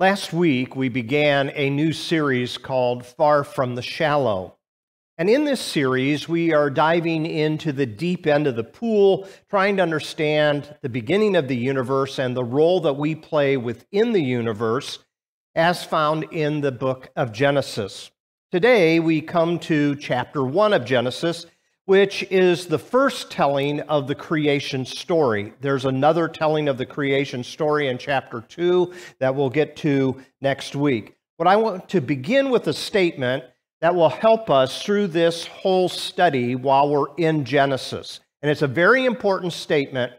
Last week, we began a new series called Far from the Shallow. And in this series, we are diving into the deep end of the pool, trying to understand the beginning of the universe and the role that we play within the universe as found in the book of Genesis. Today, we come to chapter 1 of Genesis, which is the first telling of the creation story. There's another telling of the creation story in chapter 2 that we'll get to next week. But I want to begin with a statement that will help us through this whole study while we're in Genesis. And it's a very important statement.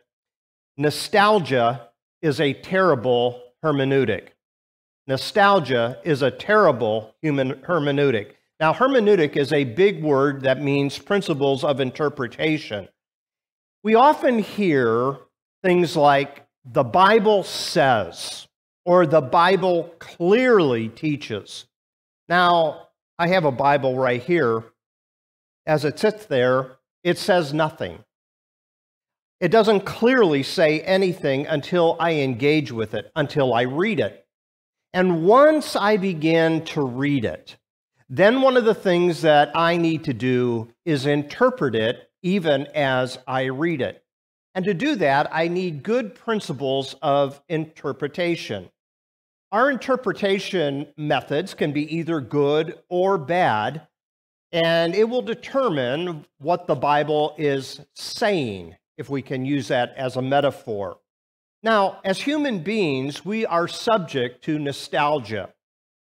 Nostalgia is a terrible hermeneutic. Nostalgia is a terrible human hermeneutic. Now, hermeneutic is a big word that means principles of interpretation. We often hear things like the Bible says or the Bible clearly teaches. Now, I have a Bible right here. As it sits there, it says nothing. It doesn't clearly say anything until I engage with it, until I read it. And once I begin to read it, then one of the things that I need to do is interpret it even as I read it. And to do that, I need good principles of interpretation. Our interpretation methods can be either good or bad, and it will determine what the Bible is saying, if we can use that as a metaphor. Now, as human beings, we are subject to nostalgia.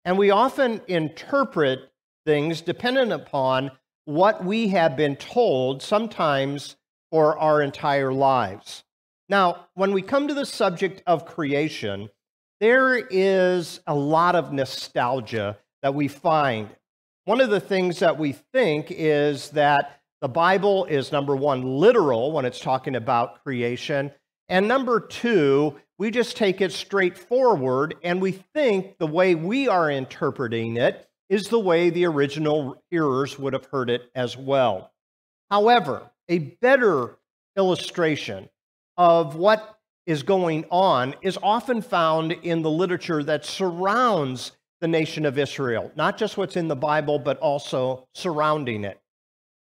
And we often interpret things dependent upon what we have been told, sometimes for our entire lives. Now, when we come to the subject of creation, there is a lot of nostalgia that we find. One of the things that we think is that the Bible is number one, literal when it's talking about creation. And number two, we just take it straightforward and we think the way we are interpreting it is the way the original hearers would have heard it as well. However, a better illustration of what is going on is often found in the literature that surrounds the nation of Israel, not just what's in the Bible, but also surrounding it.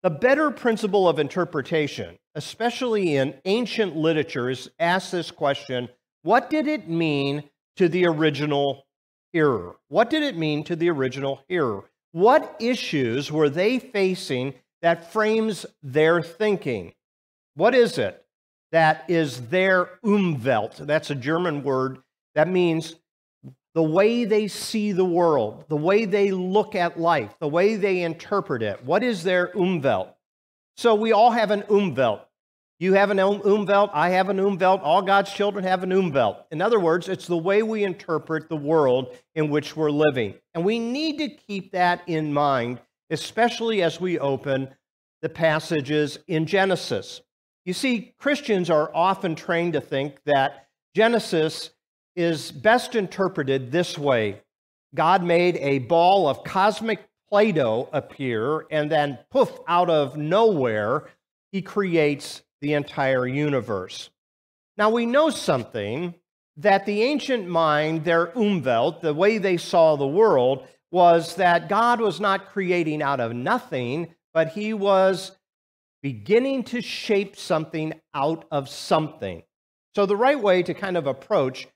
The better principle of interpretation, especially in ancient literature, is ask this question what did it mean to the original hearer? What did it mean to the original hearer? What issues were they facing that frames their thinking? What is it that is their Umwelt? That's a German word that means the way they see the world, the way they look at life, the way they interpret it. What is their Umwelt? So we all have an Umwelt. You have an umwelt, I have an umwelt, all God's children have an umwelt. In other words, it's the way we interpret the world in which we're living. And we need to keep that in mind, especially as we open the passages in Genesis. You see, Christians are often trained to think that Genesis is best interpreted this way God made a ball of cosmic Play Doh appear, and then poof, out of nowhere, he creates the entire universe. Now we know something that the ancient mind, their Umwelt, the way they saw the world, was that God was not creating out of nothing, but he was beginning to shape something out of something. So the right way to kind of approach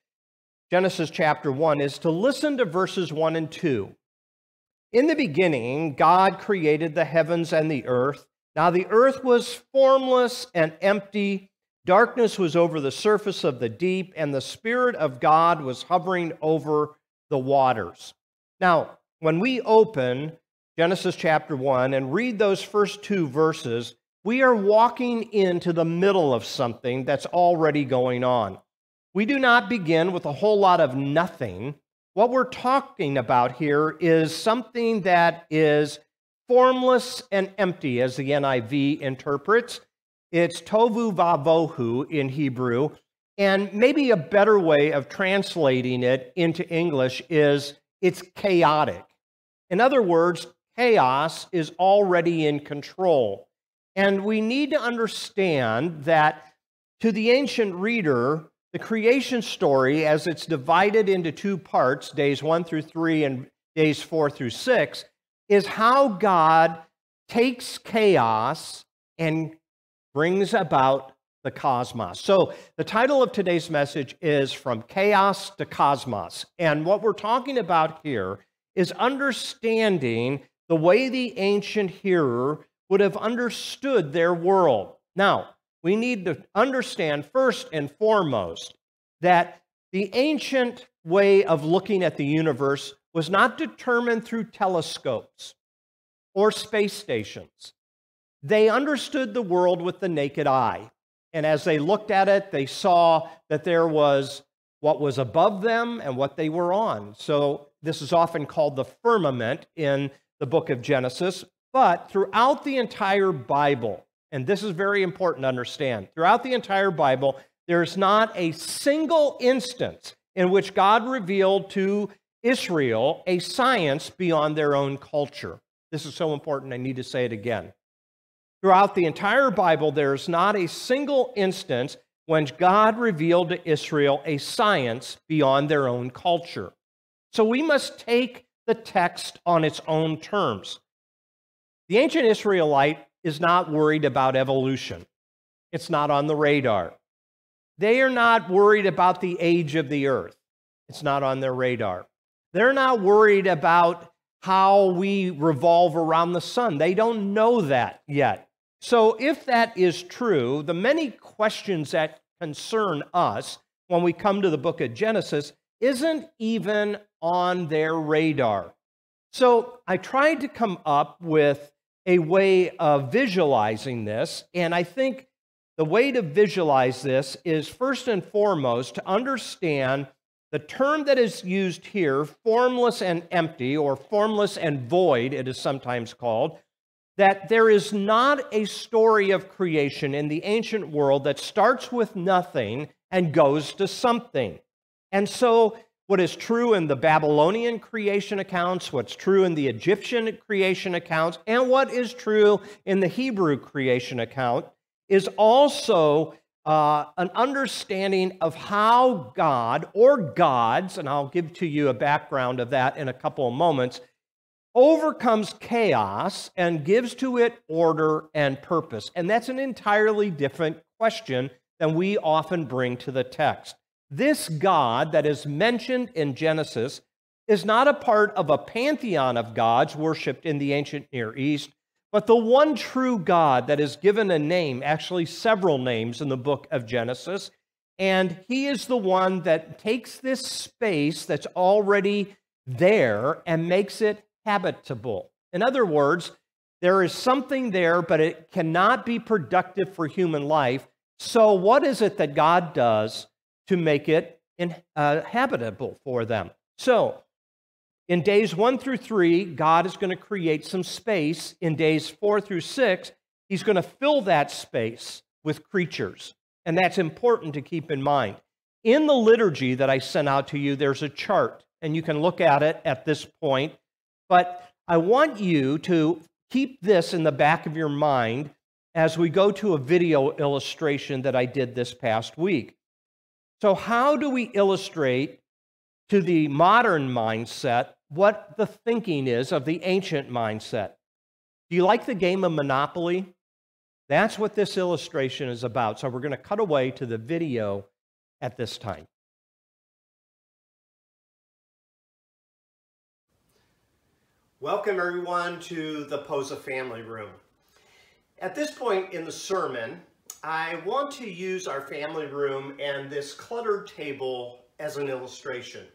Genesis chapter 1 is to listen to verses 1 and 2. In the beginning, God created the heavens and the earth. Now the earth was formless and empty. Darkness was over the surface of the deep, and the Spirit of God was hovering over the waters. Now, when we open Genesis chapter 1 and read those first two verses, we are walking into the middle of something that's already going on. We do not begin with a whole lot of nothing. What we're talking about here is something that is formless and empty, as the NIV interprets. It's tovu vavohu in Hebrew. And maybe a better way of translating it into English is it's chaotic. In other words, chaos is already in control. And we need to understand that to the ancient reader, the creation story, as it's divided into two parts, days one through three and days four through six, is how God takes chaos and brings about the cosmos. So, the title of today's message is From Chaos to Cosmos. And what we're talking about here is understanding the way the ancient hearer would have understood their world. Now, we need to understand first and foremost that the ancient way of looking at the universe was not determined through telescopes or space stations. They understood the world with the naked eye. And as they looked at it, they saw that there was what was above them and what they were on. So this is often called the firmament in the book of Genesis. But throughout the entire Bible, and this is very important to understand. Throughout the entire Bible, there's not a single instance in which God revealed to Israel a science beyond their own culture. This is so important, I need to say it again. Throughout the entire Bible, there's not a single instance when God revealed to Israel a science beyond their own culture. So we must take the text on its own terms. The ancient Israelite is not worried about evolution. It's not on the radar. They are not worried about the age of the earth. It's not on their radar. They're not worried about how we revolve around the sun. They don't know that yet. So, if that is true, the many questions that concern us when we come to the book of Genesis isn't even on their radar. So, I tried to come up with a way of visualizing this. And I think the way to visualize this is first and foremost to understand the term that is used here, formless and empty, or formless and void, it is sometimes called, that there is not a story of creation in the ancient world that starts with nothing and goes to something. And so what is true in the Babylonian creation accounts, what's true in the Egyptian creation accounts, and what is true in the Hebrew creation account is also uh, an understanding of how God or gods, and I'll give to you a background of that in a couple of moments, overcomes chaos and gives to it order and purpose. And that's an entirely different question than we often bring to the text. This God that is mentioned in Genesis is not a part of a pantheon of gods worshiped in the ancient Near East, but the one true God that is given a name, actually several names in the book of Genesis. And he is the one that takes this space that's already there and makes it habitable. In other words, there is something there, but it cannot be productive for human life. So, what is it that God does to make it in, uh, for them. So, in days one through three, God is going to create some space. In days four through six, He's going to fill that space with creatures. And that's important to keep in mind. In the liturgy that I sent out to you, there's a chart, and you can look at it at this point. But I want you to keep this in the back of your mind as we go to a video illustration that I did this past week. So, how do we illustrate to the modern mindset what the thinking is of the ancient mindset? Do you like the game of Monopoly? That's what this illustration is about. So, we're going to cut away to the video at this time. Welcome, everyone, to the Posa Family Room. At this point in the sermon, I want to use our family room and this cluttered table as an illustration.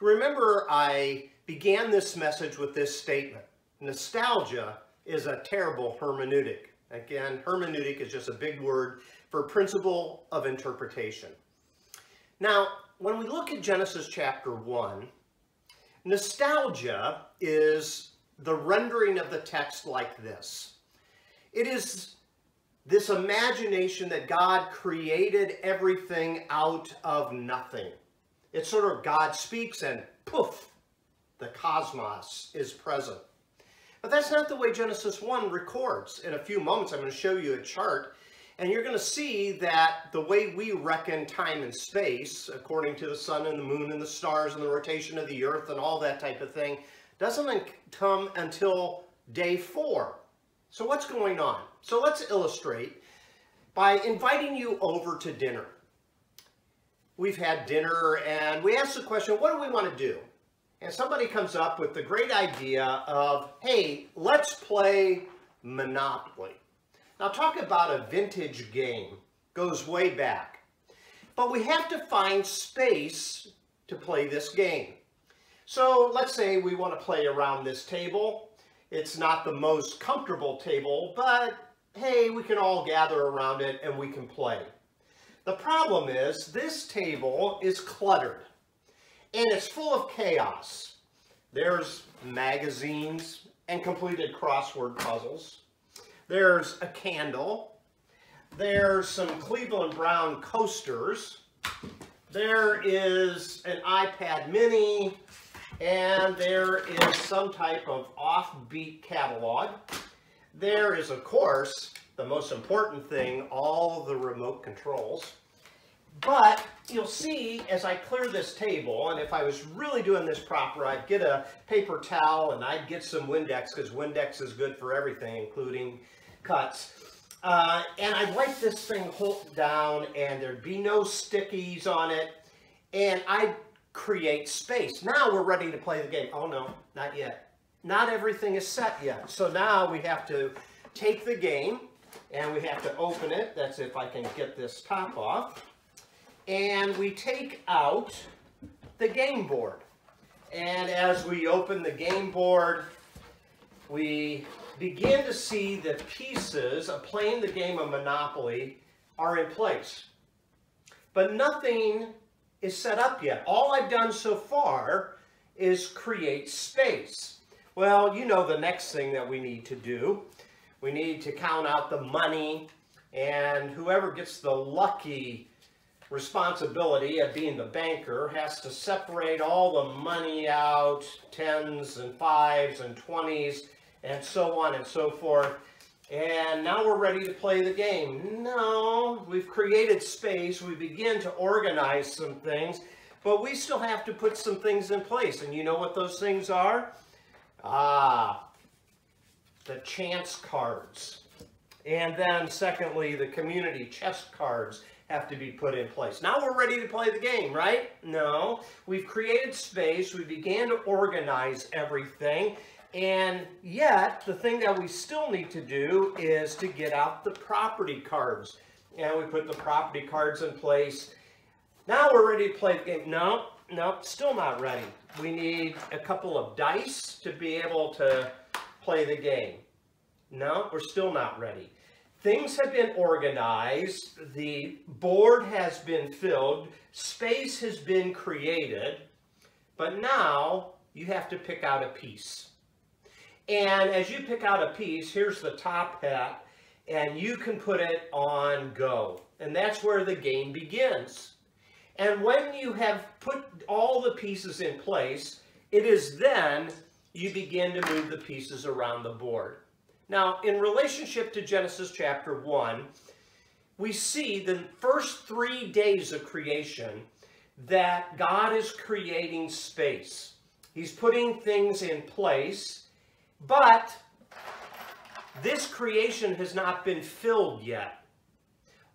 Remember, I began this message with this statement. Nostalgia is a terrible hermeneutic. Again, hermeneutic is just a big word for principle of interpretation. Now, when we look at Genesis chapter 1, nostalgia is the rendering of the text like this. It is this imagination that God created everything out of nothing. It's sort of God speaks and poof, the cosmos is present. But that's not the way Genesis 1 records. In a few moments, I'm going to show you a chart. And you're going to see that the way we reckon time and space, according to the sun and the moon and the stars and the rotation of the earth and all that type of thing, doesn't come until day four. So what's going on? So let's illustrate by inviting you over to dinner. We've had dinner and we ask the question, what do we want to do? And somebody comes up with the great idea of, hey, let's play Monopoly. Now talk about a vintage game, goes way back. But we have to find space to play this game. So let's say we want to play around this table. It's not the most comfortable table, but hey, we can all gather around it and we can play. The problem is this table is cluttered and it's full of chaos. There's magazines and completed crossword puzzles. There's a candle. There's some Cleveland Browns coasters. There is an iPad mini. And there is some type of offbeat catalog. There is, of course, the most important thing, all the remote controls. But you'll see as I clear this table, and if I was really doing this proper, I'd get a paper towel and I'd get some Windex because Windex is good for everything, including cuts. Uh, and I'd wipe this thing down and there'd be no stickies on it. And I'd create space. Now we're ready to play the game. Oh no, not yet. Not everything is set yet. So now we have to take the game and we have to open it. That's if I can get this top off. And we take out the game board. And as we open the game board, we begin to see the pieces of playing the game of Monopoly are in place. But nothing is set up yet. All I've done so far is create space. Well, you know the next thing that we need to do. We need to count out the money and whoever gets the lucky responsibility of being the banker has to separate all the money out, tens and fives and twenties, and so on and so forth. And now we're ready to play the game. No, we've created space. We begin to organize some things, but we still have to put some things in place. And you know what those things are? Ah, the chance cards. And then secondly, the community chest cards have to be put in place. Now we're ready to play the game, right? No, we've created space. We began to organize everything. And yet, the thing that we still need to do is to get out the property cards. And we put the property cards in place. Now we're ready to play the game. No, no, still not ready. We need a couple of dice to be able to play the game. No, we're still not ready. Things have been organized. The board has been filled. Space has been created. But now you have to pick out a piece. And as you pick out a piece, here's the top hat, and you can put it on go. And that's where the game begins. And when you have put all the pieces in place, it is then you begin to move the pieces around the board. Now, in relationship to Genesis chapter 1, we see the first three days of creation that God is creating space. He's putting things in place but this creation has not been filled yet.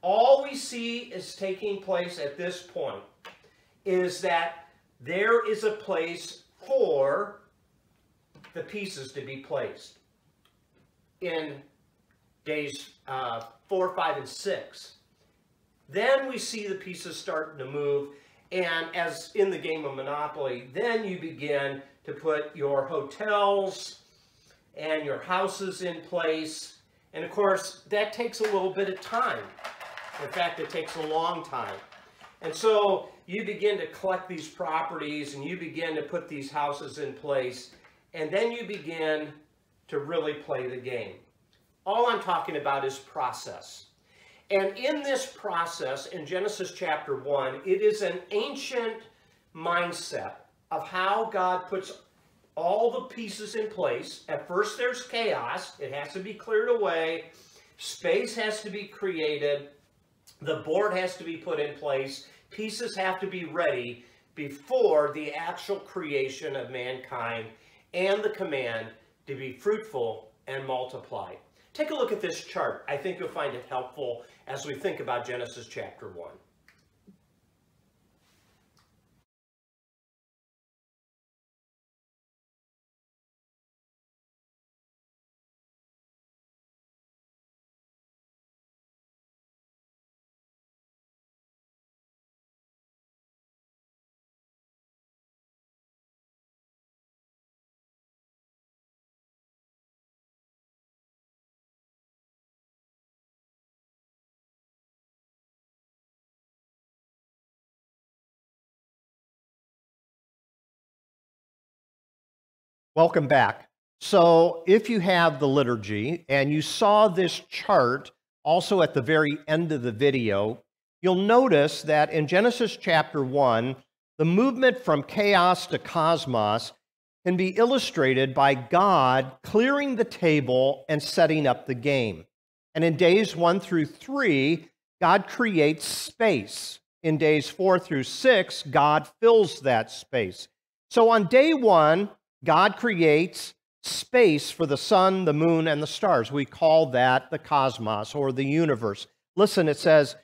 All we see is taking place at this point is that there is a place for the pieces to be placed in days uh, 4, 5, and 6. Then we see the pieces starting to move, and as in the game of Monopoly, then you begin to put your hotels, and your houses in place. And of course, that takes a little bit of time. In fact, it takes a long time. And so you begin to collect these properties and you begin to put these houses in place. And then you begin to really play the game. All I'm talking about is process. And in this process, in Genesis chapter 1, it is an ancient mindset of how God puts all the pieces in place. At first there's chaos. It has to be cleared away. Space has to be created, the board has to be put in place, pieces have to be ready before the actual creation of mankind and the command to be fruitful and multiply. Take a look at this chart. I think you'll find it helpful as we think about Genesis chapter 1. Welcome back. So, if you have the liturgy and you saw this chart also at the very end of the video, you'll notice that in Genesis chapter 1, the movement from chaos to cosmos can be illustrated by God clearing the table and setting up the game. And in days 1 through 3, God creates space. In days 4 through 6, God fills that space. So on day 1, God creates space for the sun, the moon, and the stars. We call that the cosmos or the universe. Listen, it says,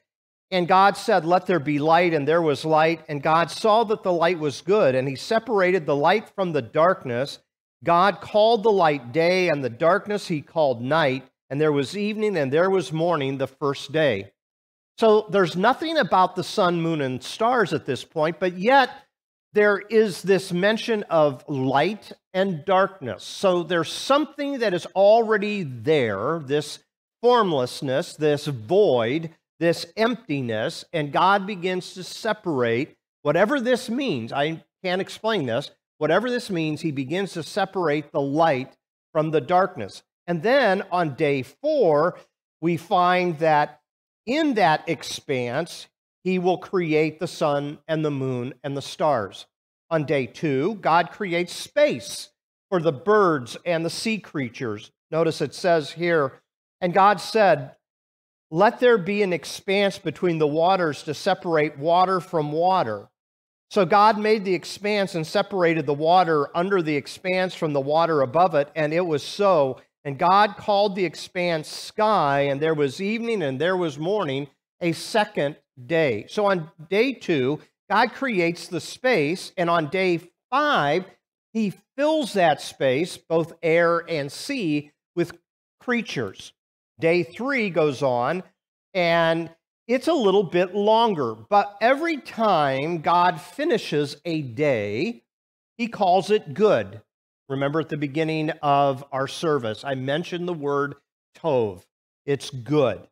And God said, Let there be light, and there was light. And God saw that the light was good, and he separated the light from the darkness. God called the light day, and the darkness he called night. And there was evening, and there was morning the first day. So there's nothing about the sun, moon, and stars at this point, but yet there is this mention of light and darkness. So there's something that is already there, this formlessness, this void, this emptiness, and God begins to separate whatever this means. I can't explain this. Whatever this means, he begins to separate the light from the darkness. And then on day four, we find that in that expanse, he will create the sun and the moon and the stars. On day two, God creates space for the birds and the sea creatures. Notice it says here, and God said, Let there be an expanse between the waters to separate water from water. So God made the expanse and separated the water under the expanse from the water above it, and it was so. And God called the expanse sky, and there was evening and there was morning, a second day. So on day two, God creates the space, and on day five, he fills that space, both air and sea, with creatures. Day three goes on, and it's a little bit longer, but every time God finishes a day, he calls it good. Remember at the beginning of our service, I mentioned the word tov. It's good.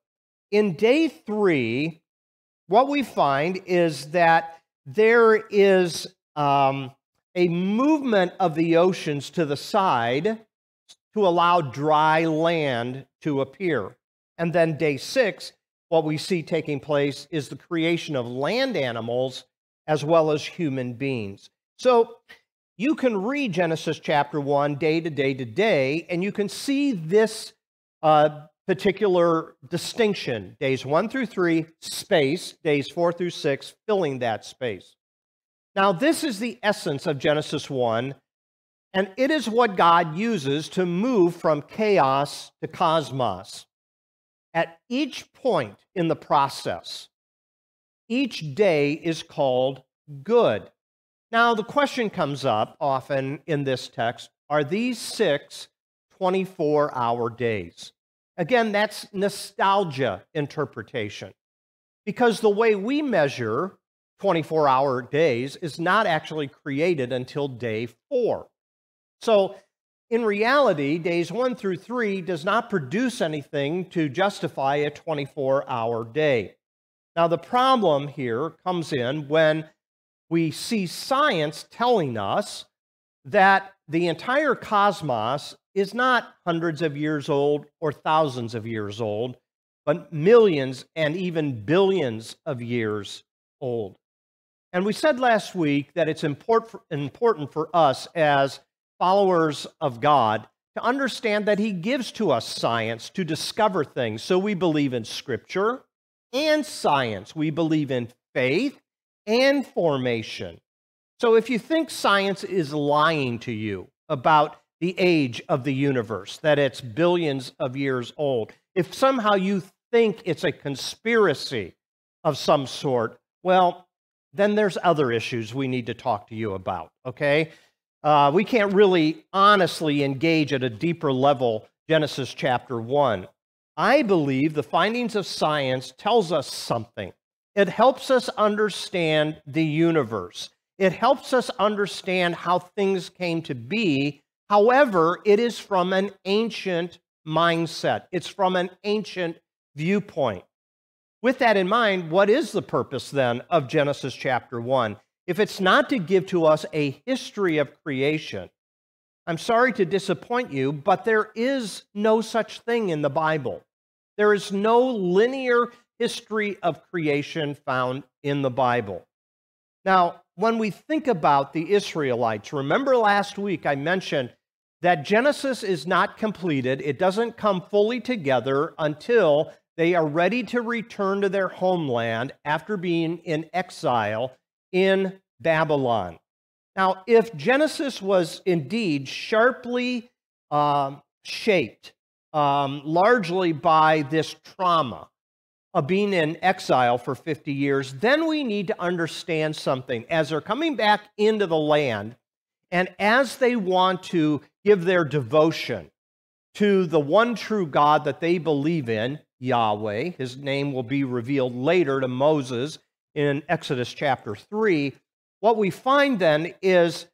In day three, what we find is that there is um, a movement of the oceans to the side to allow dry land to appear. And then day six, what we see taking place is the creation of land animals as well as human beings. So you can read Genesis chapter 1 day to day to day, and you can see this uh, particular distinction days 1 through 3, space, days 4 through 6, filling that space. Now, this is the essence of Genesis 1, and it is what God uses to move from chaos to cosmos. At each point in the process, each day is called good. Now, the question comes up often in this text are these six 24 hour days? Again, that's nostalgia interpretation. Because the way we measure 24 hour days is not actually created until day four. So, in reality, days one through three does not produce anything to justify a 24 hour day. Now, the problem here comes in when we see science telling us that the entire cosmos is not hundreds of years old or thousands of years old, but millions and even billions of years old. And we said last week that it's important for us as followers of God to understand that He gives to us science to discover things. So we believe in Scripture and science, we believe in faith and formation. So if you think science is lying to you about the age of the universe, that it's billions of years old, if somehow you think it's a conspiracy of some sort, well, then there's other issues we need to talk to you about, okay? Uh, we can't really honestly engage at a deeper level Genesis chapter 1. I believe the findings of science tells us something. It helps us understand the universe. It helps us understand how things came to be. However, it is from an ancient mindset. It's from an ancient viewpoint. With that in mind, what is the purpose then of Genesis chapter 1? If it's not to give to us a history of creation, I'm sorry to disappoint you, but there is no such thing in the Bible. There is no linear history of creation found in the Bible. Now, when we think about the Israelites, remember last week I mentioned that Genesis is not completed, it doesn't come fully together until they are ready to return to their homeland after being in exile in Babylon. Now, if Genesis was indeed sharply um, shaped um, largely by this trauma of being in exile for 50 years, then we need to understand something. As they're coming back into the land, and as they want to give their devotion to the one true God that they believe in, Yahweh. His name will be revealed later to Moses in Exodus chapter 3. What we find then is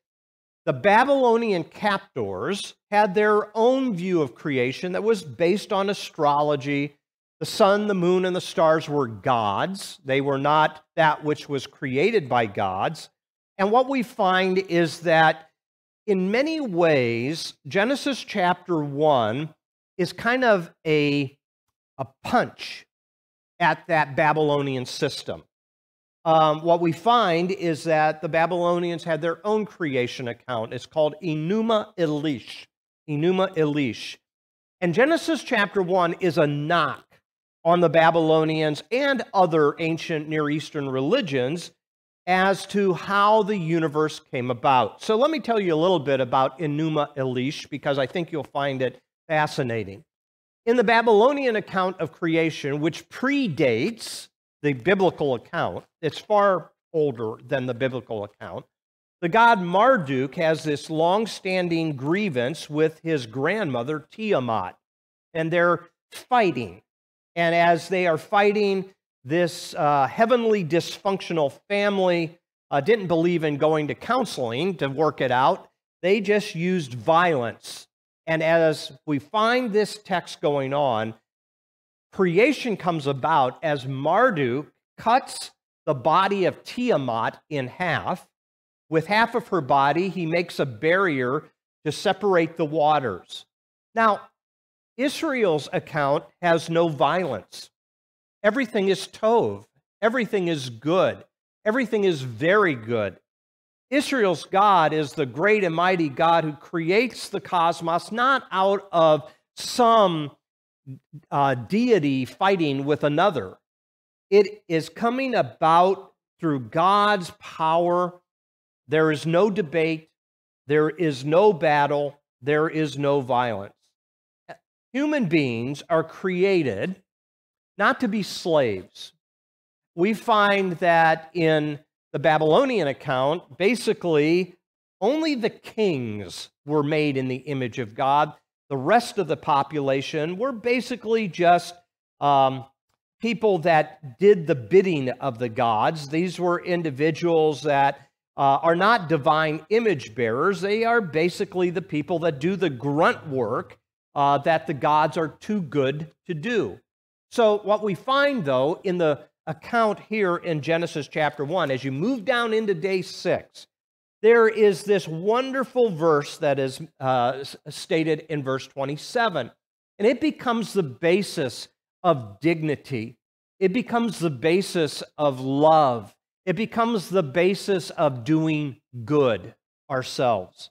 the Babylonian captors had their own view of creation that was based on astrology. The sun, the moon, and the stars were gods. They were not that which was created by gods. And what we find is that in many ways, Genesis chapter 1 is kind of a a punch at that Babylonian system. Um, what we find is that the Babylonians had their own creation account. It's called Enuma Elish. Enuma Elish. And Genesis chapter 1 is a knock on the Babylonians and other ancient Near Eastern religions as to how the universe came about. So let me tell you a little bit about Enuma Elish because I think you'll find it fascinating. In the Babylonian account of creation, which predates the biblical account, it's far older than the biblical account. The god Marduk has this long standing grievance with his grandmother Tiamat, and they're fighting. And as they are fighting, this uh, heavenly dysfunctional family uh, didn't believe in going to counseling to work it out. They just used violence and as we find this text going on, creation comes about as Marduk cuts the body of Tiamat in half. With half of her body, he makes a barrier to separate the waters. Now, Israel's account has no violence. Everything is tov. Everything is good. Everything is very good. Israel's God is the great and mighty God who creates the cosmos not out of some uh, deity fighting with another. It is coming about through God's power. There is no debate, there is no battle, there is no violence. Human beings are created not to be slaves. We find that in the Babylonian account, basically, only the kings were made in the image of God. The rest of the population were basically just um, people that did the bidding of the gods. These were individuals that uh, are not divine image bearers. They are basically the people that do the grunt work uh, that the gods are too good to do. So, what we find, though, in the account here in Genesis chapter 1. As you move down into day 6, there is this wonderful verse that is uh, stated in verse 27. And it becomes the basis of dignity, it becomes the basis of love, it becomes the basis of doing good ourselves.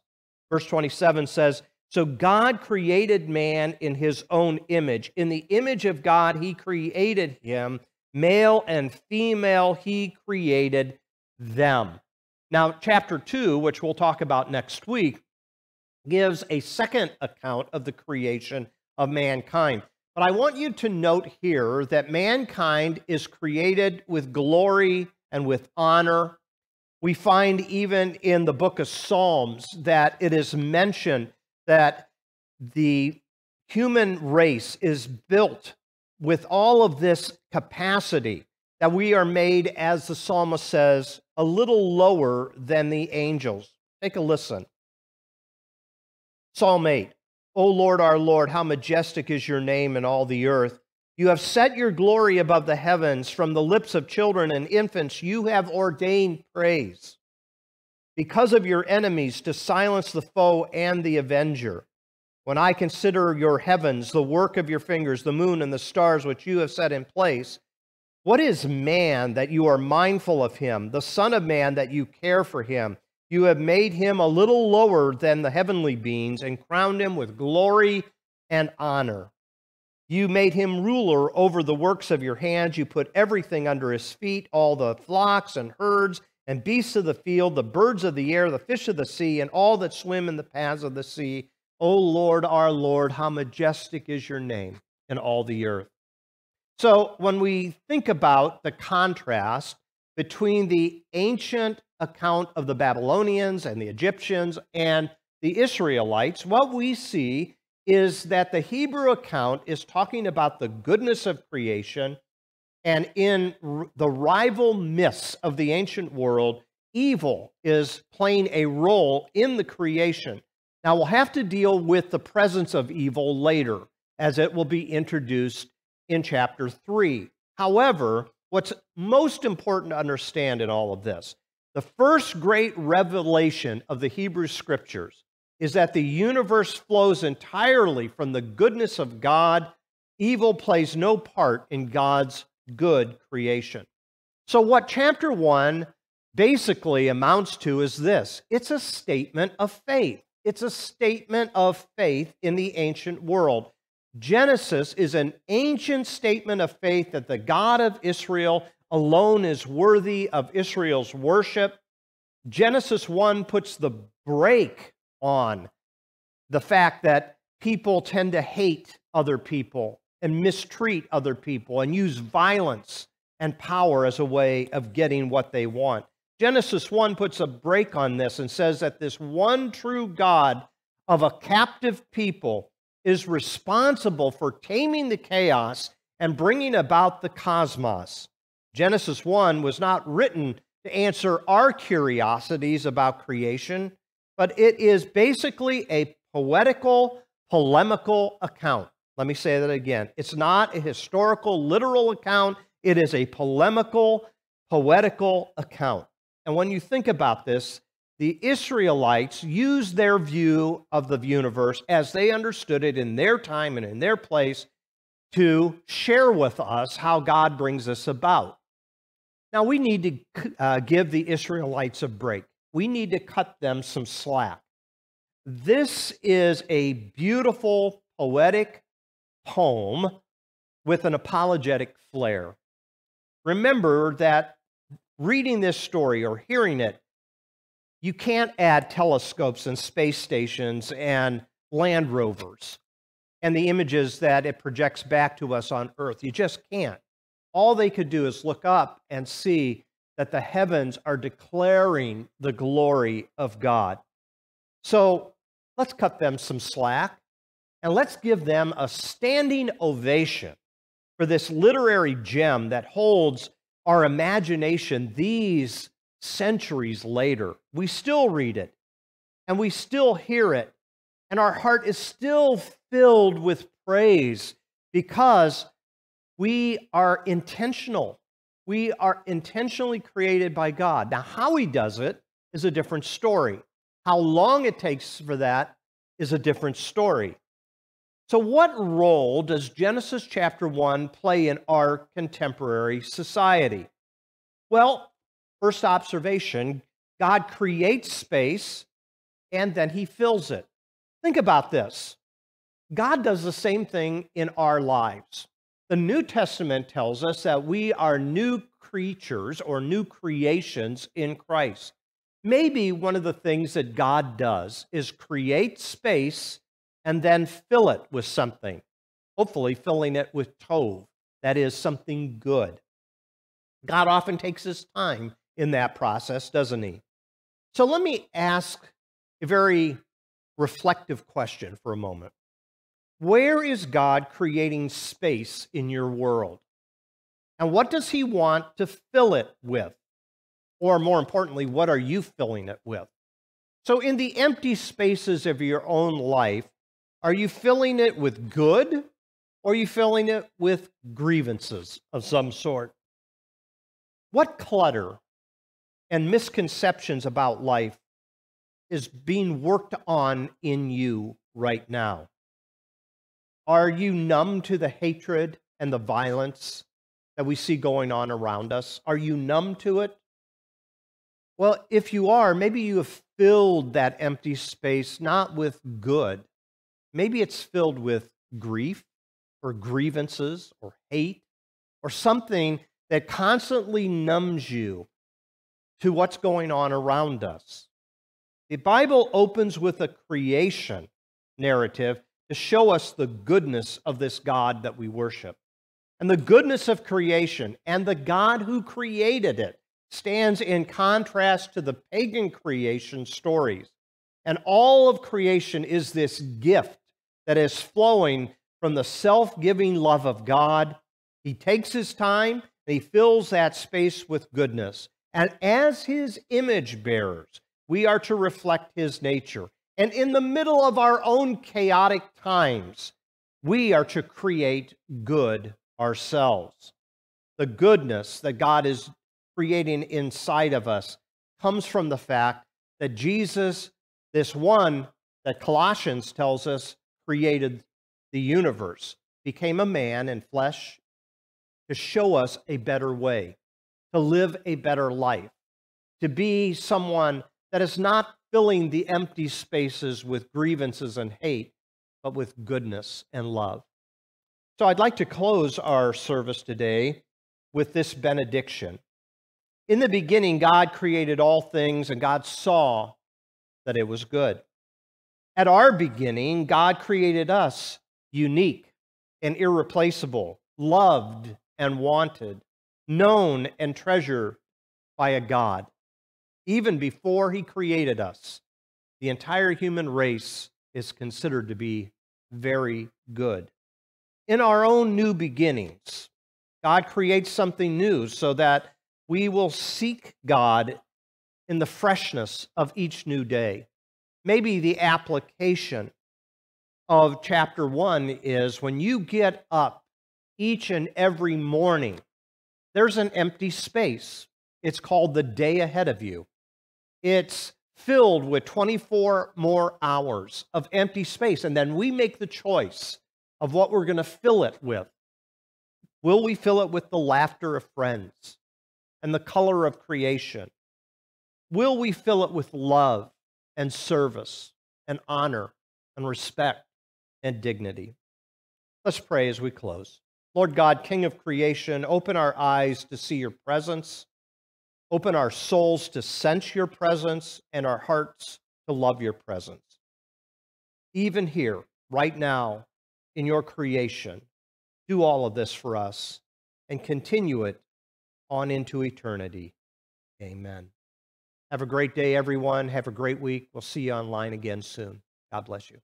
Verse 27 says, So God created man in his own image. In the image of God, he created him. Male and female, he created them. Now, chapter 2, which we'll talk about next week, gives a second account of the creation of mankind. But I want you to note here that mankind is created with glory and with honor. We find even in the book of Psalms that it is mentioned that the human race is built with all of this capacity, that we are made, as the psalmist says, a little lower than the angels. Take a listen. Psalm 8 O Lord, our Lord, how majestic is your name in all the earth. You have set your glory above the heavens. From the lips of children and infants, you have ordained praise because of your enemies to silence the foe and the avenger. When I consider your heavens, the work of your fingers, the moon and the stars which you have set in place, what is man that you are mindful of him, the Son of Man that you care for him? You have made him a little lower than the heavenly beings and crowned him with glory and honor. You made him ruler over the works of your hands. You put everything under his feet, all the flocks and herds and beasts of the field, the birds of the air, the fish of the sea, and all that swim in the paths of the sea. O Lord, our Lord, how majestic is your name in all the earth. So, when we think about the contrast between the ancient account of the Babylonians and the Egyptians and the Israelites, what we see is that the Hebrew account is talking about the goodness of creation and in the rival myths of the ancient world, evil is playing a role in the creation. Now, we'll have to deal with the presence of evil later, as it will be introduced in chapter 3. However, what's most important to understand in all of this, the first great revelation of the Hebrew Scriptures is that the universe flows entirely from the goodness of God. Evil plays no part in God's good creation. So, what chapter one basically amounts to is this it's a statement of faith. It's a statement of faith in the ancient world. Genesis is an ancient statement of faith that the God of Israel alone is worthy of Israel's worship. Genesis 1 puts the brake on the fact that people tend to hate other people and mistreat other people and use violence and power as a way of getting what they want. Genesis 1 puts a brake on this and says that this one true God of a captive people is responsible for taming the chaos and bringing about the cosmos. Genesis 1 was not written to answer our curiosities about creation, but it is basically a poetical, polemical account. Let me say that again. It's not a historical, literal account, it is a polemical, poetical account. And when you think about this, the Israelites used their view of the universe as they understood it in their time and in their place to share with us how God brings this about. Now, we need to uh, give the Israelites a break. We need to cut them some slack. This is a beautiful, poetic, poem with an apologetic flair. Remember that reading this story or hearing it, you can't add telescopes and space stations and land rovers and the images that it projects back to us on Earth. You just can't. All they could do is look up and see that the heavens are declaring the glory of God. So let's cut them some slack and let's give them a standing ovation for this literary gem that holds our imagination these centuries later. We still read it and we still hear it, and our heart is still filled with praise because we are intentional. We are intentionally created by God. Now, how He does it is a different story. How long it takes for that is a different story. So, what role does Genesis chapter 1 play in our contemporary society? Well, first observation God creates space and then he fills it. Think about this God does the same thing in our lives. The New Testament tells us that we are new creatures or new creations in Christ. Maybe one of the things that God does is create space and then fill it with something, hopefully, filling it with tov, that is, something good. God often takes his time in that process, doesn't he? So let me ask a very reflective question for a moment. Where is God creating space in your world? And what does he want to fill it with? Or more importantly, what are you filling it with? So, in the empty spaces of your own life, are you filling it with good or are you filling it with grievances of some sort? What clutter and misconceptions about life is being worked on in you right now? Are you numb to the hatred and the violence that we see going on around us? Are you numb to it? Well, if you are, maybe you have filled that empty space not with good. Maybe it's filled with grief or grievances or hate or something that constantly numbs you to what's going on around us. The Bible opens with a creation narrative to show us the goodness of this God that we worship. And the goodness of creation and the God who created it stands in contrast to the pagan creation stories. And all of creation is this gift that is flowing from the self giving love of God. He takes his time and he fills that space with goodness. And as his image bearers, we are to reflect his nature. And in the middle of our own chaotic times, we are to create good ourselves. The goodness that God is creating inside of us comes from the fact that Jesus, this one that Colossians tells us created the universe, became a man in flesh to show us a better way, to live a better life, to be someone that is not filling the empty spaces with grievances and hate, but with goodness and love. So I'd like to close our service today with this benediction. In the beginning, God created all things, and God saw that it was good. At our beginning, God created us unique and irreplaceable, loved and wanted, known and treasured by a God even before he created us, the entire human race is considered to be very good. In our own new beginnings, God creates something new so that we will seek God in the freshness of each new day. Maybe the application of chapter one is when you get up each and every morning, there's an empty space. It's called the day ahead of you. It's filled with 24 more hours of empty space. And then we make the choice of what we're going to fill it with. Will we fill it with the laughter of friends and the color of creation? Will we fill it with love and service and honor and respect and dignity? Let's pray as we close. Lord God, King of creation, open our eyes to see your presence Open our souls to sense your presence and our hearts to love your presence. Even here, right now, in your creation, do all of this for us and continue it on into eternity. Amen. Have a great day, everyone. Have a great week. We'll see you online again soon. God bless you.